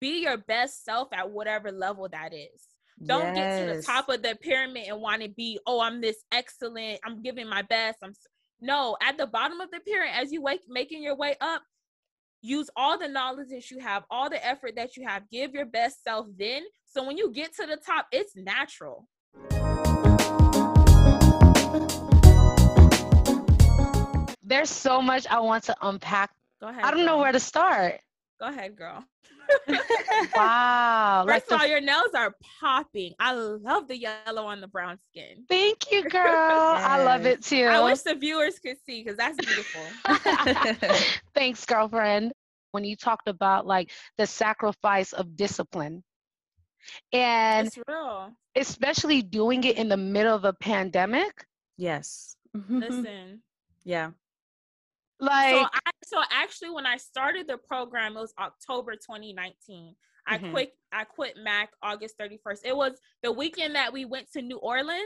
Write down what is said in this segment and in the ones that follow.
be your best self at whatever level that is. Don't yes. get to the top of the pyramid and want to be, oh, I'm this excellent. I'm giving my best. I'm no at the bottom of the pyramid as you wake making your way up. Use all the knowledge that you have, all the effort that you have. Give your best self then. So when you get to the top, it's natural. There's so much I want to unpack. Go ahead. I don't know where to start. Go ahead, girl. wow. First like of all, your nails are popping. I love the yellow on the brown skin. Thank you, girl. yes. I love it too. I wish the viewers could see because that's beautiful. Thanks, girlfriend. When you talked about like the sacrifice of discipline. And it's real. Especially doing it in the middle of a pandemic. Yes. Listen. Yeah. Like so, I, so actually when I started the program, it was October 2019. I mm-hmm. quit I quit Mac August 31st. It was the weekend that we went to New Orleans.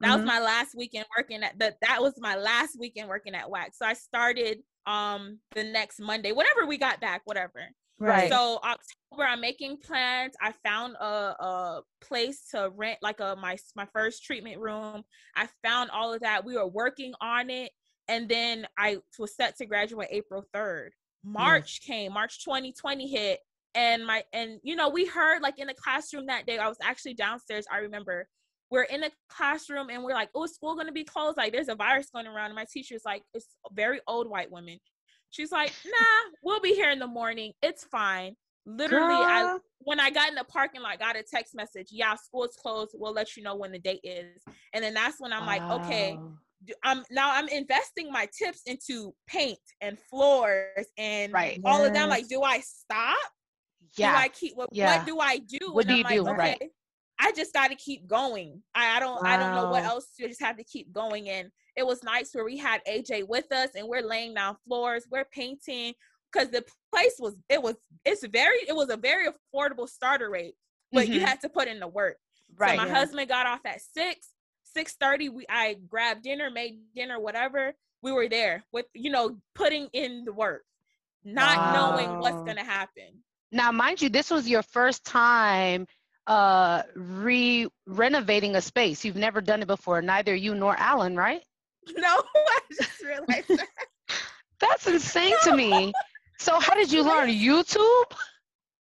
That mm-hmm. was my last weekend working at the that was my last weekend working at Wax. So I started um the next Monday, whatever we got back, whatever. Right. So October, I'm making plans. I found a, a place to rent, like a my my first treatment room. I found all of that. We were working on it and then I was set to graduate April 3rd. March mm. came, March 2020 hit, and my and you know we heard like in the classroom that day. I was actually downstairs. I remember we're in a classroom and we're like, "Oh, school gonna be closed? Like, there's a virus going around." And my teacher's like, "It's very old white woman." She's like, "Nah, we'll be here in the morning. It's fine." Literally, Girl. I when I got in the parking lot, got a text message. Yeah, school's closed. We'll let you know when the date is. And then that's when I'm like, okay, I'm now I'm investing my tips into paint and floors and right. all yes. of them. Like, do I stop? Yeah. Do I keep what, yeah. what do I do? What and do I'm you like, do? Okay, right. I just got to keep going. I, I don't wow. I don't know what else. You just have to keep going. And it was nice where we had AJ with us and we're laying down floors, we're painting because the place was it was it's very it was a very affordable starter rate, but mm-hmm. you had to put in the work. Right. So my yeah. husband got off at six. 6:30 we I grabbed dinner, made dinner, whatever. We were there with you know putting in the work, not wow. knowing what's gonna happen. Now, mind you, this was your first time uh re renovating a space. You've never done it before, neither you nor Alan, right? No, I just realized that. That's insane to me. So how did you learn? YouTube?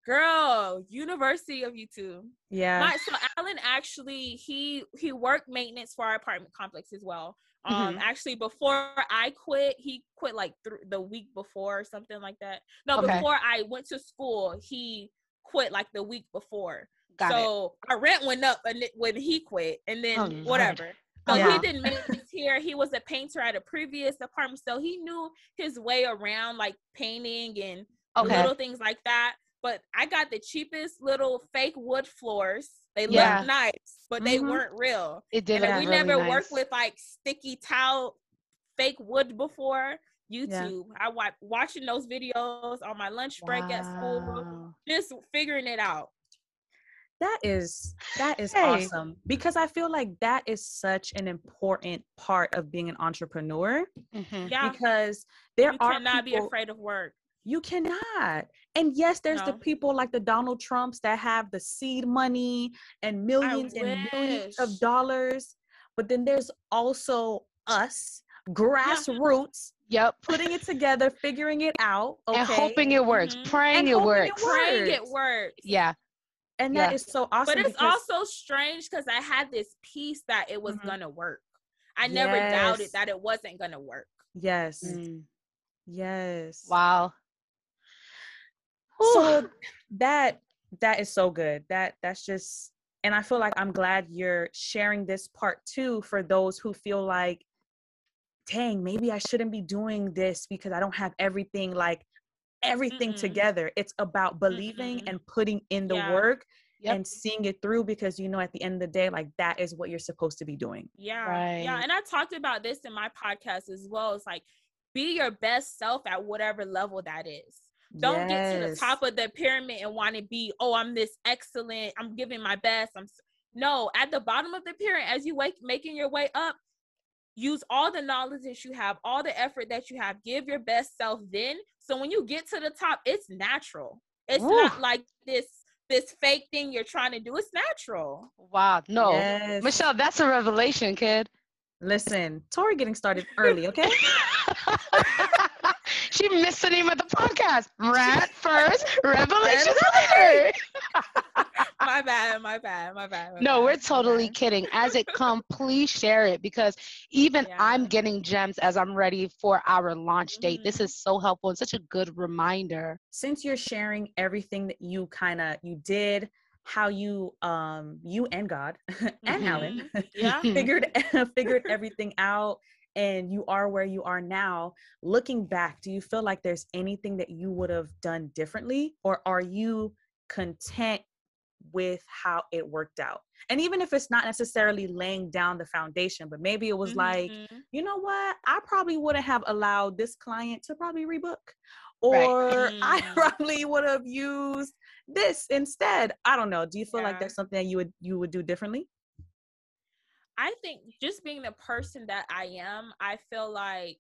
Girl, University of YouTube. Yeah. My, so Alan actually he he worked maintenance for our apartment complex as well. Um, mm-hmm. actually before I quit, he quit like th- the week before or something like that. No, okay. before I went to school, he quit like the week before. Got so it. our rent went up when he quit, and then oh, whatever. So yeah. he did maintenance here. He was a painter at a previous apartment, so he knew his way around like painting and okay. little things like that but I got the cheapest little fake wood floors. They yeah. look nice, but mm-hmm. they weren't real. It did. And we really never nice. worked with like sticky towel, fake wood before. YouTube. Yeah. I watch watching those videos on my lunch break wow. at school, just figuring it out. That is that is hey. awesome because I feel like that is such an important part of being an entrepreneur. Mm-hmm. Yeah, because there you are cannot people, be afraid of work. You cannot. And yes, there's no. the people like the Donald Trumps that have the seed money and millions and millions of dollars. But then there's also us, grassroots. Yep. Putting it together, figuring it out. Okay. And hoping it works. Mm-hmm. Praying it works. It Praying it works. Yeah. And that yeah. is so awesome. But it's because- also strange because I had this peace that it was mm-hmm. gonna work. I never yes. doubted that it wasn't gonna work. Yes. Mm. Yes. Wow so that that is so good. That that's just and i feel like i'm glad you're sharing this part too for those who feel like dang maybe i shouldn't be doing this because i don't have everything like everything mm together. It's about believing mm and putting in the yeah. work Yep. and seeing it through because you know at the end of the day like that is what you're supposed to be doing. Yeah. Right. yeah and i talked about this in my podcast as well. It's like be your best self at whatever level that is don't yes. get to the top of the pyramid and want to be, oh, I'm this excellent. I'm giving my best. I'm no at the bottom of the pyramid as you wake making your way up. Use all the knowledge that you have, all the effort that you have. Give your best self then. So when you get to the top, it's natural. It's Ooh. not like this this fake thing you're trying to do. It's natural. Wow. No. Yes. Michelle, that's a revelation, kid. Listen, Tori getting started early, okay? she missed the name of the podcast. Rat first, revelations That's later. my bad, my bad, my bad. my No, bad, we're totally kidding. As it come, please share it because even I'm getting gems as I'm ready for our launch date. This Mhm. is so helpful and such a good reminder. Since you're sharing everything that you kind of you did, how you um you and God and Alan Yeah. figured figured everything out and you are where you are now looking back do you feel like there's anything that you would have done differently or are you content with how it worked out and even if it's not necessarily laying down the foundation but maybe it was like Mhm. you know what i probably wouldn't have allowed this client to probably rebook Right. or i Mm. probably would have used this instead i don't know do you feel like Yeah. there's something that you would you would do differently I think just being the person that I am, I feel like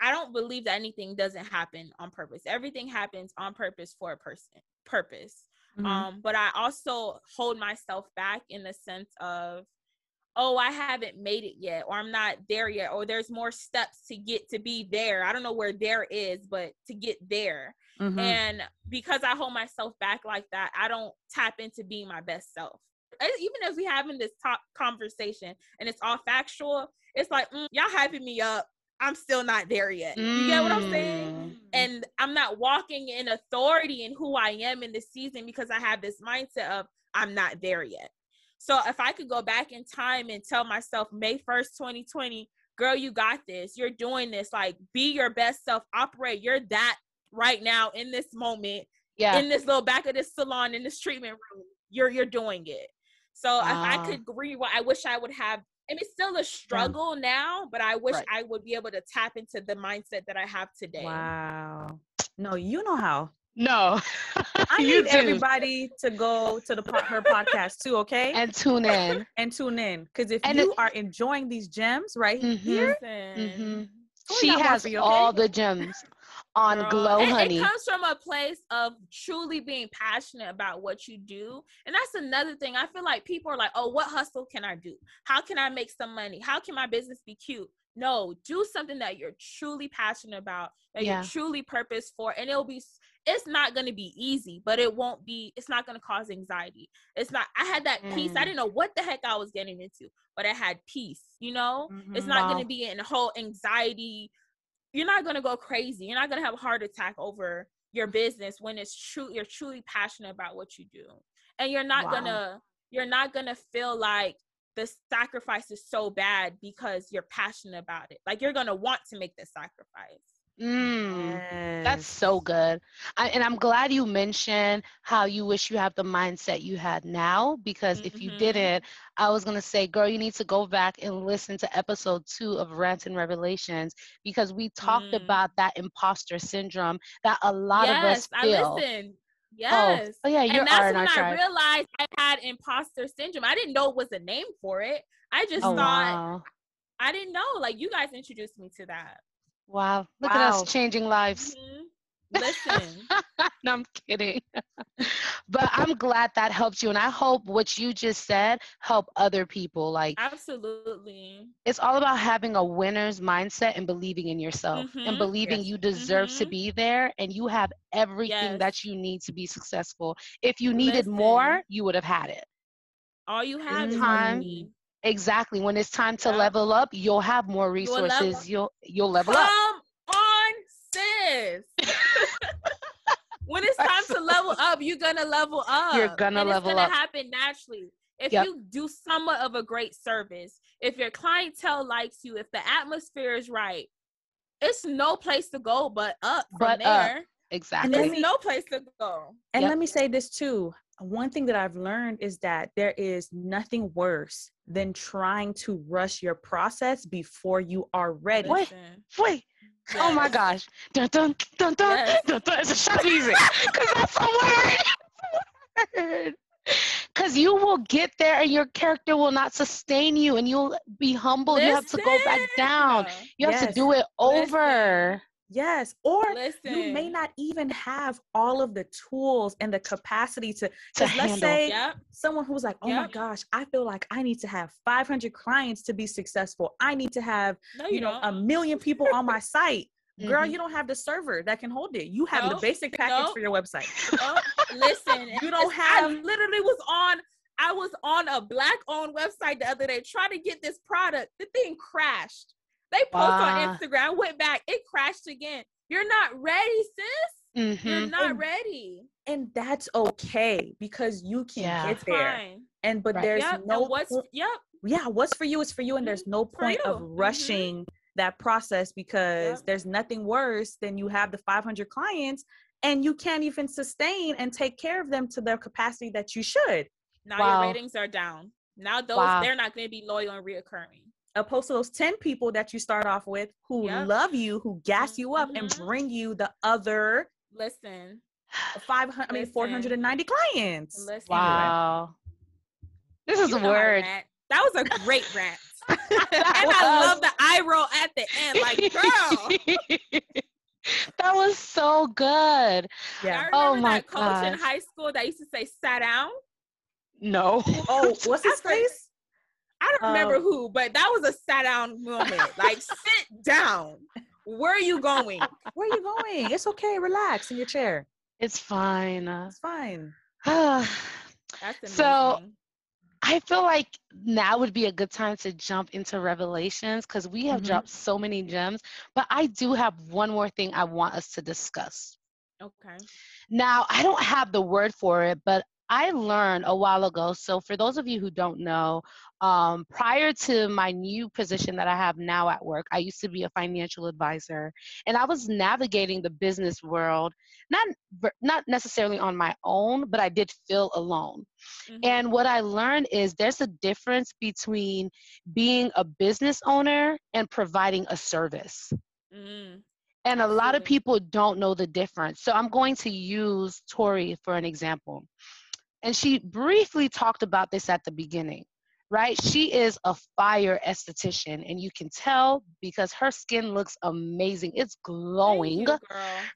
I don't believe that anything doesn't happen on purpose. Everything happens on purpose for a person purpose. Mhm. Um, but I also hold myself back in the sense of, oh, I haven't made it yet, or I'm not there yet, or there's more steps to get to be there. I don't know where there is, but to get there. Mhm. And because I hold myself back like that, I don't tap into being my best self. Even as we having this top conversation and it's all factual, it's like mm, y'all hyping me up. I'm still not there yet. You get what I'm saying? Mm. And I'm not walking in authority in who I am in this season because I have this mindset of I'm not there yet. So if I could go back in time and tell myself May 1st, 2020, girl, you got this. You're doing this. Like be your best self, operate. You're that right now in this moment, Yeah. in this little back of this salon, in this treatment room. You're you're doing it. So if I Wow. could rewind, I wish I would have and it's still a struggle now, but I wish Right. I would be able to tap into the mindset that I have today. Wow. No, you know how. no. I you need do. everybody to go to the po- her podcast too, okay? And, And tune in. And tune in because if And you it- are enjoying these gems right Mhm. here, Listen. Mhm. She has for you, all the gems on Girl, Glow it, Honey. It comes from a place of truly being passionate about what you do. And that's another thing. I feel like people are like, oh, what hustle can I do? How can I make some money? How can my business be cute? No, do something that you're truly passionate about, that Yeah. you're truly purpose for. And it'll be, it's not going to be easy, but it won't be, it's not going to cause anxiety. It's not, I had that peace. I Mm. didn't know what the heck I was getting into, but I had peace, you know? It's Mhm. not Wow. going to be in a whole anxiety you're not going to go crazy. You're not going to have a heart attack over your business when it's true you're truly passionate about what you do. And you're not Wow. going to you're not going to feel like the sacrifice is so bad because you're passionate about it. Like you're going to want to make the sacrifice. Mm. That's so good. I, and I'm glad you mentioned how you wish you have the mindset you had now because if you Mhm. didn't, I was going to say, girl, you need to go back and listen to episode two of Rants and Revelations because we talked Mm. about that imposter syndrome that a lot yes, of us feel. I listened. Oh, Yes. oh, yeah, you're and that's when I tribe. realized I had imposter syndrome. I didn't know it was a name for it. I just Oh, thought wow. I didn't know. Like you guys introduced me to that. Wow. Look at us changing lives. Mhm. Listen. no, I'm kidding. but I'm glad that helped you. And I hope what you just said help other people. Like Absolutely. it's all about having a winner's mindset and believing in yourself and Mhm. believing Yes. you deserve to Mhm. be there and you have everything Yes. that you need to be successful. If you needed more, you would have had it. All you have is time. Exactly. When it's time to Yeah. level up, you'll have more You'll level- resources. You'll you'll level up. Come on, sis. when it's time That's to level up, you're gonna level up. You're gonna and level it's gonna up. happen naturally. If Yep. you do somewhat of a great service, if your clientele likes you, if the atmosphere is right, it's no place to go but up from But up. there. Exactly. let There's me- no place to go. And Yep. let me say this too. One thing that I've learned is that there is nothing worse than trying to rush your process before you are ready. Wait. Listen. Wait. Oh my gosh. Dun dun dun dun Yes. dun dun. It's a shot music. Cause that's a word. Cause you will get there and your character will not sustain you and you'll be humbled. You have to go back down. You have to do it Listen. Yes. Or Listen, you may not even have all of the tools and the capacity to, To let's handle. say Yep. someone who's like, oh my gosh, I feel like I need to have 500 clients to be successful. I need to have, No, you, you, know, don't. a million people on my site. Girl, Mhm. you don't have the server that can hold it. You have the basic package Nope. for your website. Oh, listen, You don't it's- I literally was on. I was on a black-owned website the other day trying to get this product. The thing crashed. They post Wow. on Instagram, went back, it crashed again. You're not ready, sis. You're Mhm. not And- ready. And that's okay because you can Yeah. get there. Fine. And but Right. there's Yep. no and what's yep. yeah, what's for you is for you, and there's Mhm. no point of you. Mhm. rushing that process because Yep. there's nothing worse than you have the 500 clients and you can't even sustain and take care of them to their capacity that you should. Now Wow. your ratings are down. Now those Wow. they're not going to be loyal and reoccurring. Opposed to those 10 people that you start off with who Yep. love you, who gas you up and Mhm. bring you the other Listen, 500, I mean, 490 clients. listen. Wow. This is You a know word. That was a great rant. That and I love the eye roll at the end. Like, girl. that was so good. Yeah. I remember Oh my that coach in high school that used to say, "Sat down." No. Oh, what's his face? I don't remember Um, who, but that was a sat down moment. Like, sit down. Where are you going? Where are you going? It's okay. Relax in your chair. It's fine. It's fine. That's amazing. So, I feel like now would be a good time to jump into revelations because we have Mhm. dropped so many gems. But I do have one more thing I want us to discuss. okay. Now, I don't have the word for it, but I learned a while ago. So, for those of you who don't know, um, prior to my new position that I have now at work, I used to be a financial advisor, and I was navigating the business world, not not necessarily on my own, but I did feel alone. Mhm. And what I learned is there's a difference between being a business owner and providing a service. Mm. And a lot of people don't know the difference. So I'm going to use Tori for an example. And she briefly talked about this at the beginning, right? She is a fire esthetician, and you can tell because her skin looks amazing. It's glowing. you,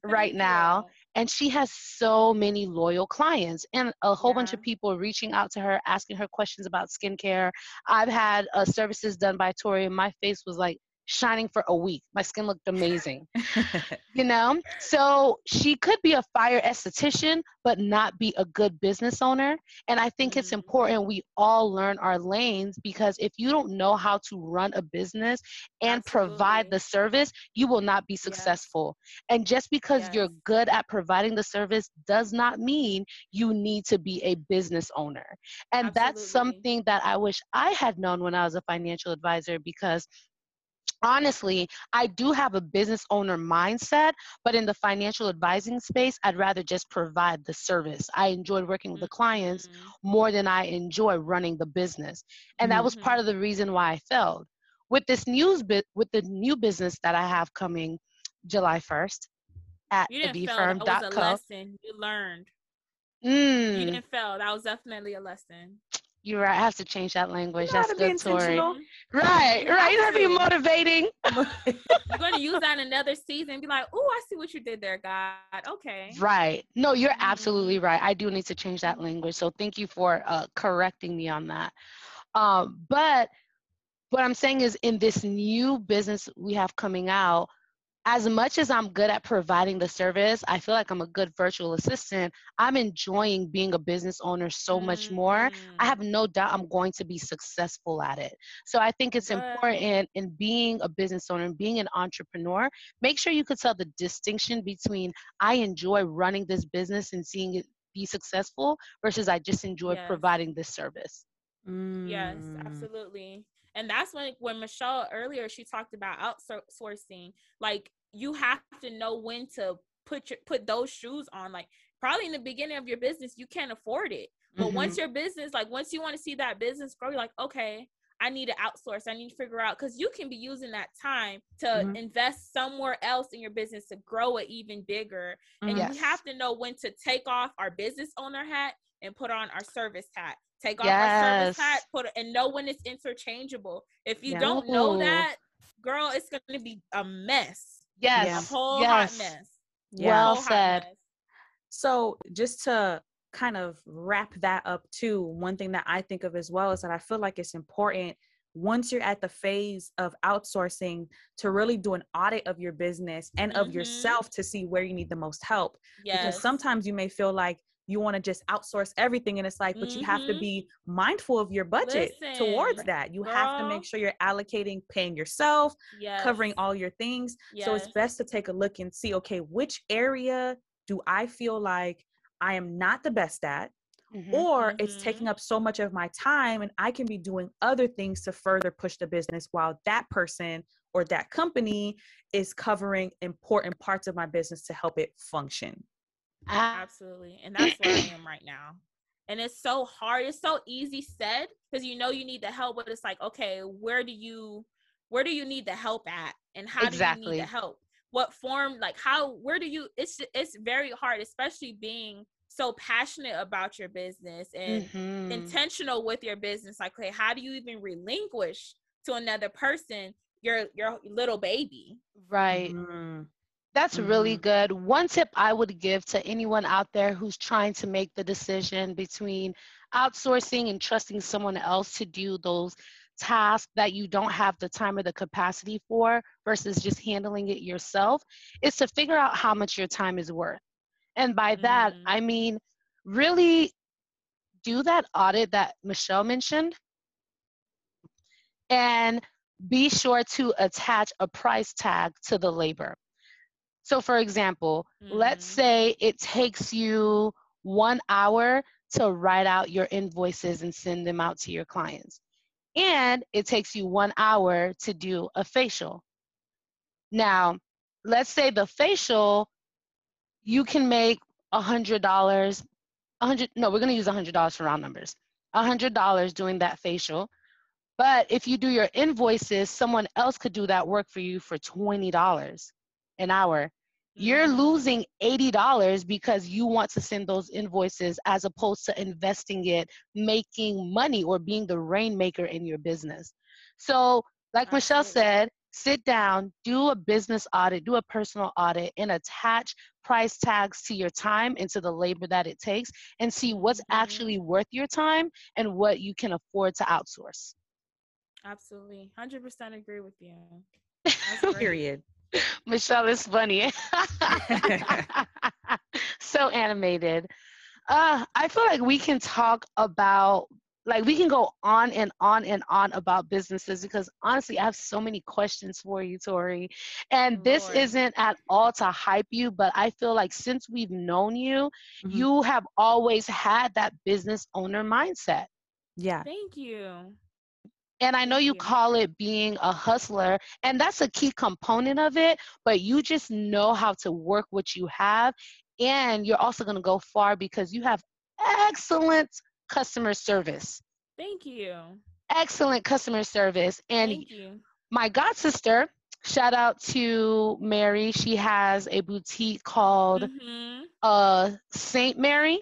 right Thank now. you. And she has so many loyal clients and a whole bunch of people reaching out to her, asking her questions about skincare. I've had uh, services done by Tori, and my face was like shining for a week. My skin looked amazing, you know? So she could be a fire esthetician, but not be a good business owner. And I think it's Mhm. important we all learn our lanes because if you don't know how to run a business and provide the service, you will not be Yes. successful. And just because you're good at providing the service does not mean you need to be a business owner. And that's something that I wish I had known when I was a financial advisor because honestly, I do have a business owner mindset, but in the financial advising space, I'd rather just provide the service. I enjoyed working with the clients Mhm. more than I enjoy running the business. And that was part Mhm. of the reason why I failed. With this news bit with the new business that I have coming July 1st at You the didn't fail. That was a lesson you learned. You Mm, didn't fail. That was definitely a lesson. You're right. I have to change that language. gotta That's be good, Tori. intentional. Right, right. You have have to be motivating. You're going to use that in another season. Be like, oh, I see what you did there, God. Okay. Right. No, you're Mhm. absolutely right. I do need to change that language. So thank you for uh, correcting me on that. Um, but what I'm saying is, in this new business we have coming out, as much as I'm good at providing the service, I feel like I'm a good virtual assistant. I'm enjoying being a business owner so much more. I Mm. have no doubt I'm going to be successful at it. So I think it's Good. important in being a business owner and being an entrepreneur, make sure you could tell the distinction between I enjoy running this business and seeing it be successful versus I just enjoy Yes. providing this service. Yes, Mm. absolutely. And that's when when Michelle earlier she talked about outsourcing. Like you have to know when to put your put those shoes on. Like probably in the beginning of your business you can't afford it. But once your business like once you want to see that business grow, you're like, okay, I need to outsource. I need to figure out because you can be using that time to Mhm. invest somewhere else in your business to grow it even bigger. And. Yes. we have to know when to take off our business owner hat and put on our service hat. Take off our service hat, put it, and know when it's interchangeable. If you Yeah. don't know that, girl, it's gonna be a mess. Yes. Yeah. A whole yes. hot mess. Yeah. Well said. mess. So just to kind of wrap that up too, one thing that I think of as well is that I feel like it's important once you're at the phase of outsourcing to really do an audit of your business and of Mhm. yourself to see where you need the most help. Yes. Because sometimes you may feel like you want to just outsource everything and it's like, but you have to Mhm. be mindful of your budget towards that. You have to make sure you're allocating paying yourself, yes. covering all your things. So it's best to take a look and see, okay, which area do I feel like I am not the best at? Mhm. Or it's taking Mhm. up so much of my time and I can be doing other things to further push the business while that person or that company is covering important parts of my business to help it function. Ah, Absolutely. And that's where I am right now. And it's so hard. It's so easy said because you know you need the help, but it's like, okay, where do you where do you need the help at? And how do you need the help? What form, like how where do you it's it's very hard, especially being so passionate about your business and mhm. intentional with your business. Like, okay, how do you even relinquish to another person your your little baby? Right. Mm, That's really Mhm. good. One tip I would give to anyone out there who's trying to make the decision between outsourcing and trusting someone else to do those tasks that you don't have the time or the capacity for versus just handling it yourself is to figure out how much your time is worth. And by that, Mhm. I mean really do that audit that Michelle mentioned and be sure to attach a price tag to the labor. So, for example, let's Mhm. say it takes you one hour to write out your invoices and send them out to your clients, and it takes you one hour to do a facial. Now, let's say the facial, you can make a hundred dollars. A hundred? No, we're gonna use a hundred dollars for round numbers. A hundred dollars doing that facial. But if you do your invoices, someone else could do that work for you for twenty dollars an hour. You're losing eighty dollars because you want to send those invoices as opposed to investing it, making money or being the rainmaker in your business. So, like Michelle Absolutely. said, sit down, do a business audit, do a personal audit, and attach price tags to your time and to the labor that it takes, and see what's Mhm. actually worth your time and what you can afford to outsource. Absolutely. 100% agree with you. That's period. Michelle is funny. so animated. Uh, I feel like we can talk about, like, we can go on and on and on about businesses because honestly, I have so many questions for you, Tori. And this isn't at all to hype you, but I feel like since we've known you, Mhm. you have always had that business owner mindset. Yeah. Thank you. And I know you call it being a hustler, and that's a key component of it, but you just know how to work what you have. And you're also going to go far because you have excellent customer service. Thank you. Excellent customer service. And Thank you. my god sister, shout out to Mary. She has a boutique called hmm uh, Saint Mary.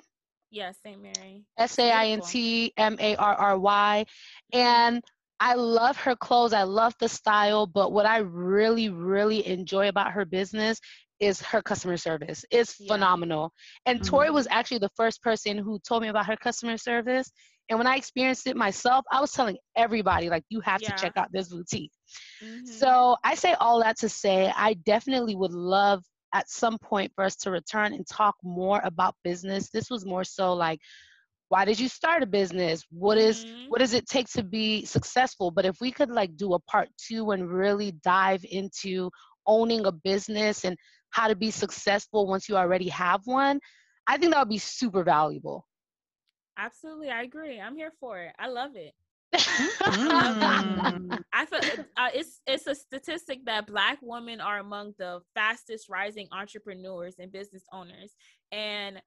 Yes, St. Mary. S A I N T M A R R Y. And I love her clothes. I love the style. But what I really, really enjoy about her business is her customer service. It's Yeah. phenomenal. And Mhm. Tori was actually the first person who told me about her customer service. And when I experienced it myself, I was telling everybody, like, you have Yeah. to check out this boutique. Mhm. So I say all that to say I definitely would love at some point for us to return and talk more about business. This was more so like, why did you start a business? What is Mhm. what does it take to be successful? But if we could like do a part two and really dive into owning a business and how to be successful once you already have one, I think that would be super valuable. Absolutely, I agree. I'm here for it. I love it. Mm. I feel uh, it's it's a statistic that Black women are among the fastest rising entrepreneurs and business owners, and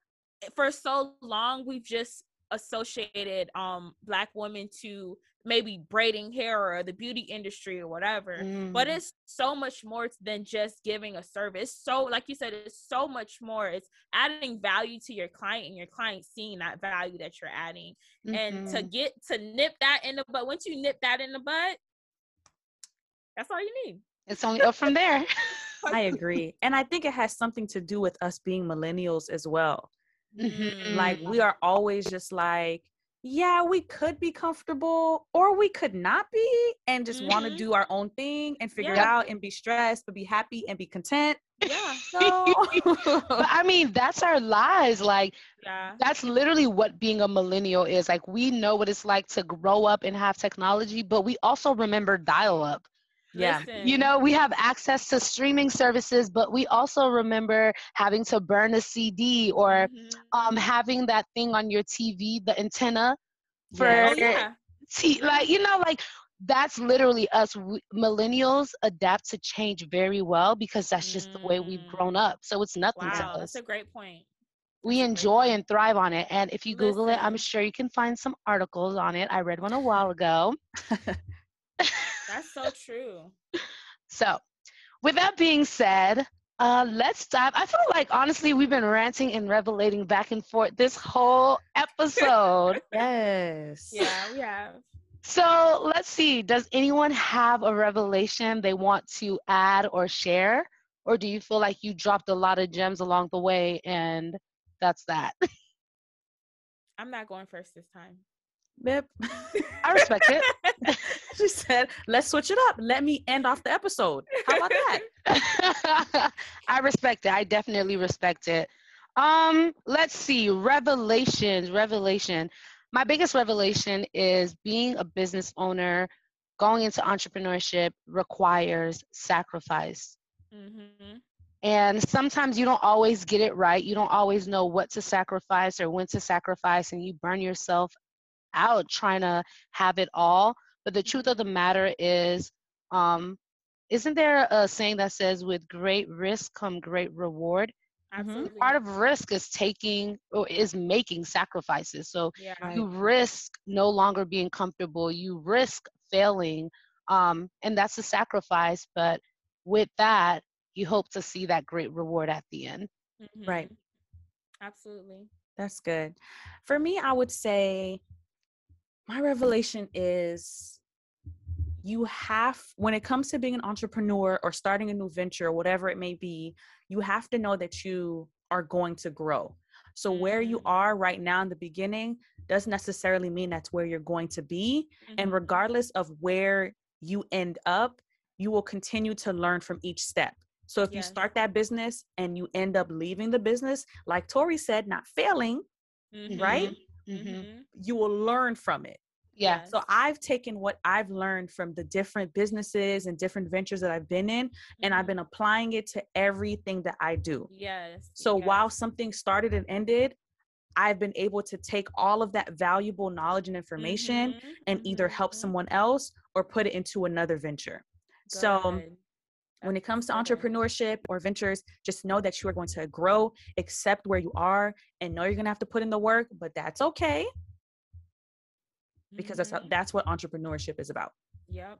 for so long we've just associated um Black women to maybe braiding hair or the beauty industry or whatever. But Mm. it's so much more than just giving a service. So, like you said, it's so much more. It's adding value to your client and your client seeing that value that you're adding and to Mhm. get to nip that in the butt once you nip that in the butt that's all you need it's only up from there. I agree. And I think it has something to do with us being millennials as well. Mhm. Like we are always just like, yeah, we could be comfortable or we could not be and just want to do our own thing and figure it out and be stressed, but be happy and be content. yeah, So but I mean, that's our lives. Like, yeah. that's literally what being a millennial is. Like, we know what it's like to grow up and have technology, but we also remember dial up. Yeah. Listen, You know, we have access to streaming services, but we also remember having to burn a CD or mhm. um, having that thing on your TV, the antenna for Yes. oh yeah, T- like you know like that's literally us we, millennials adapt to change very well because that's just the way we've grown up. So it's nothing to wow, us. that's a great point. we that's a great enjoy and thrive on it. And if you google it i'm sure you can find some articles on it. I read one a while ago That's so true. so with that being said uh, let's dive. I feel like honestly, we've been ranting and revelating back and forth this whole episode. Yes. Yeah, we have. So let's see. Does anyone have a revelation they want to add or share? Or do you feel like you dropped a lot of gems along the way and that's that? I'm not going first this time. Bip. I respect it. she said, let's switch it up. Let me end off the episode. How about that? I respect it. I definitely respect it. Um, let's see. Revelations, revelation. My biggest revelation is being a business owner, going into entrepreneurship requires sacrifice. hmm And sometimes you don't always get it right. You don't always know what to sacrifice or when to sacrifice, and you burn yourself out trying to have it all. But the truth of the matter is, um, isn't there a saying that says, with great risk come great reward? Absolutely. Part of risk is taking or is making sacrifices. So yeah. Right. you risk no longer being comfortable, you risk failing, um, and that's a sacrifice. But with that, you hope to see that great reward at the end. Right. Mhm. Absolutely. That's good. For me, I would say my revelation is you have, when it comes to being an entrepreneur or starting a new venture, or whatever it may be, you have to know that you are going to grow. So, where you Mhm. are right now in the beginning doesn't necessarily mean that's where you're going to be. And Mhm. regardless of where you end up, you will continue to learn from each step. So, if you start that business and you end up leaving the business, like Tori said, not failing, right? Mhm. Mhm. you will learn from it. Yeah. So I've taken what I've learned from the different businesses and different ventures that I've been in, and I've Mhm. been applying it to everything that I do. Yes. So yes. while something started and ended, I've been able to take all of that valuable knowledge and information Mhm. and either help Mhm. someone else or put it into another venture. So when it comes to entrepreneurship or ventures, just know that you are going to grow, accept where you are, and know you're going to have to put in the work, but that's okay because that's how, Mhm. that's what entrepreneurship is about. Yep.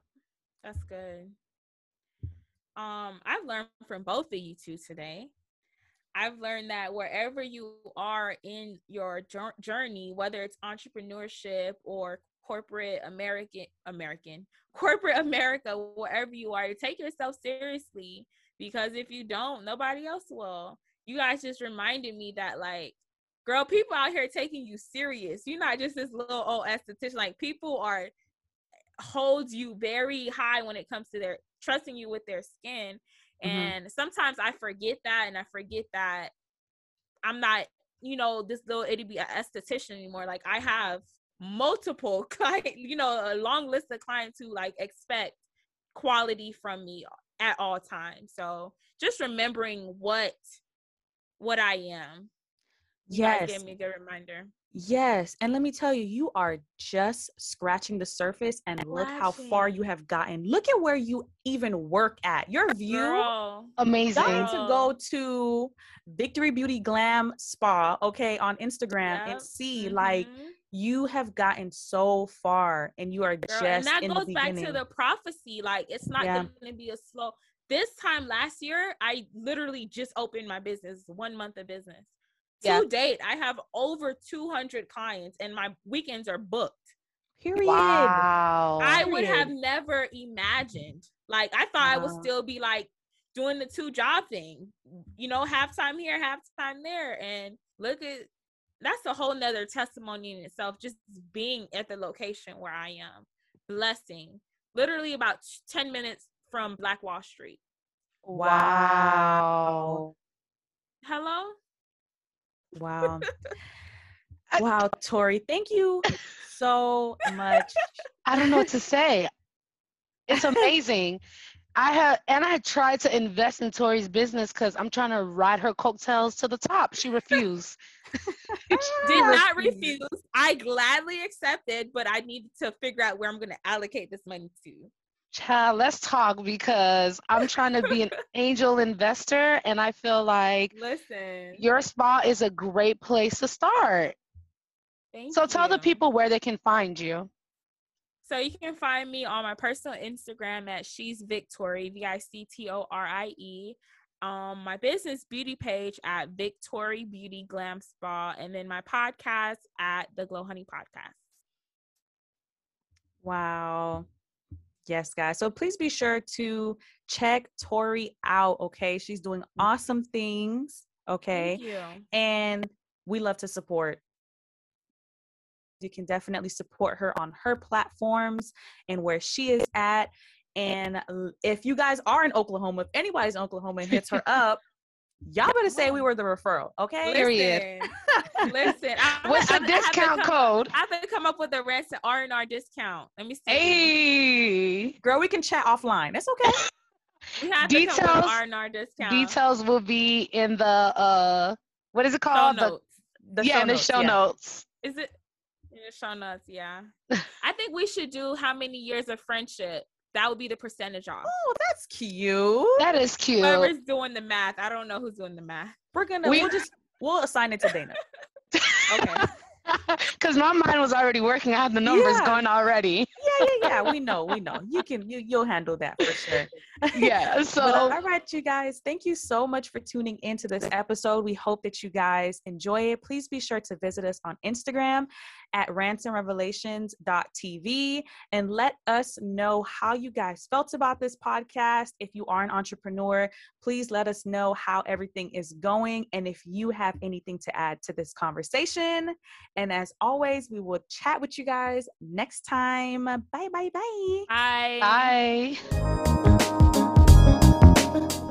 That's good. Um, I've learned from both of you two today. I've learned that wherever you are in your journey, whether it's entrepreneurship or corporate American American corporate America, wherever you are, take yourself seriously because if you don't, nobody else will. You guys just reminded me that like girl, people out here taking you serious. You're not just this little old esthetician. Like people are holds you very high when it comes to their trusting you with their skin. Mhm. And sometimes I forget that and I forget that I'm not, you know, this little itty be esthetician anymore. Like I have multiple client, you know, a long list of clients who like expect quality from me at all times. So just remembering what what I am. You guys Yes. gave me a good reminder. Yes. And let me tell you, you are just scratching the surface and look how far you have gotten. Look at where you even work at. Your view. Girl. Amazing. Y'all need to go to Victory Beauty Glam Spa, okay, on Instagram and see like Mhm. you have gotten so far and you are Girl, just and that in goes the back to the prophecy. Like it's not Yeah. going to be a slow. This time last year, I literally just opened my business, one month of business. Yeah. To date, I have over 200 clients, and my weekends are booked. Period. Wow. I would have never imagined. Like I thought I would still be like doing the two job thing. You know, half time here, half time there. And look at that's a whole nother testimony in itself, just being at the location where I am. Blessing. Literally about 10 minutes from Black Wall Street. Wow. Hello? Wow. wow, Tori. Thank you so much. I don't know what to say. It's amazing. I have, and I tried to invest in Tori's business because I'm trying to ride her coattails to the top. She refused. Did not refuse. I gladly accepted, but I needed to figure out where I'm going to allocate this money to. Child, let's talk because I'm trying to be an angel investor, and I feel like Listen. your spa is a great place to start. Thank So tell the people where they can find you. So you can find me on my personal Instagram at she's Victory, V I C T O R I E. Um, my business beauty page at Victory Beauty Glam Spa, and then my podcast at the Glow Honey Podcast. Wow. Yes, guys. So please be sure to check Tori out. Okay. She's doing mm. awesome things. Okay. And we love to support. You can definitely support her on her platforms and where she is at. And if you guys are in Oklahoma, if anybody's in Oklahoma and hits her up, y'all better say we were the referral, okay? Period. Listen, listen. I- What's I- the I have to discount come- code? I have to come up with a rent R and R discount. Let me see. Hey, Girl, we can chat offline. That's okay. we have to come Details- with R and R discount. details will be in the uh, what is it Show called? The- notes. The yeah, in the notes, show yeah. notes. Is it? In the show notes, yeah. I think we should do how many years of friendship. That would be the percentage off. Oh, that's cute. That is cute. Whoever's doing the math, I don't know who's doing the math. We're gonna We- we'll just we'll assign it to Dana. Okay. Because my mind was already working. I had the numbers Yeah. going already. Yeah, yeah, yeah. We know, we know. You can you you'll handle that for sure. Yeah. So But, all right, you guys, thank you so much for tuning into this episode. We hope that you guys enjoy it. Please be sure to visit us on Instagram at rantsandrevelations.tv and let us know how you guys felt about this podcast. If you are an entrepreneur, please let us know how everything is going and if you have anything to add to this conversation. And as always, we will chat with you guys next time. Bye, bye, bye. Bye. bye.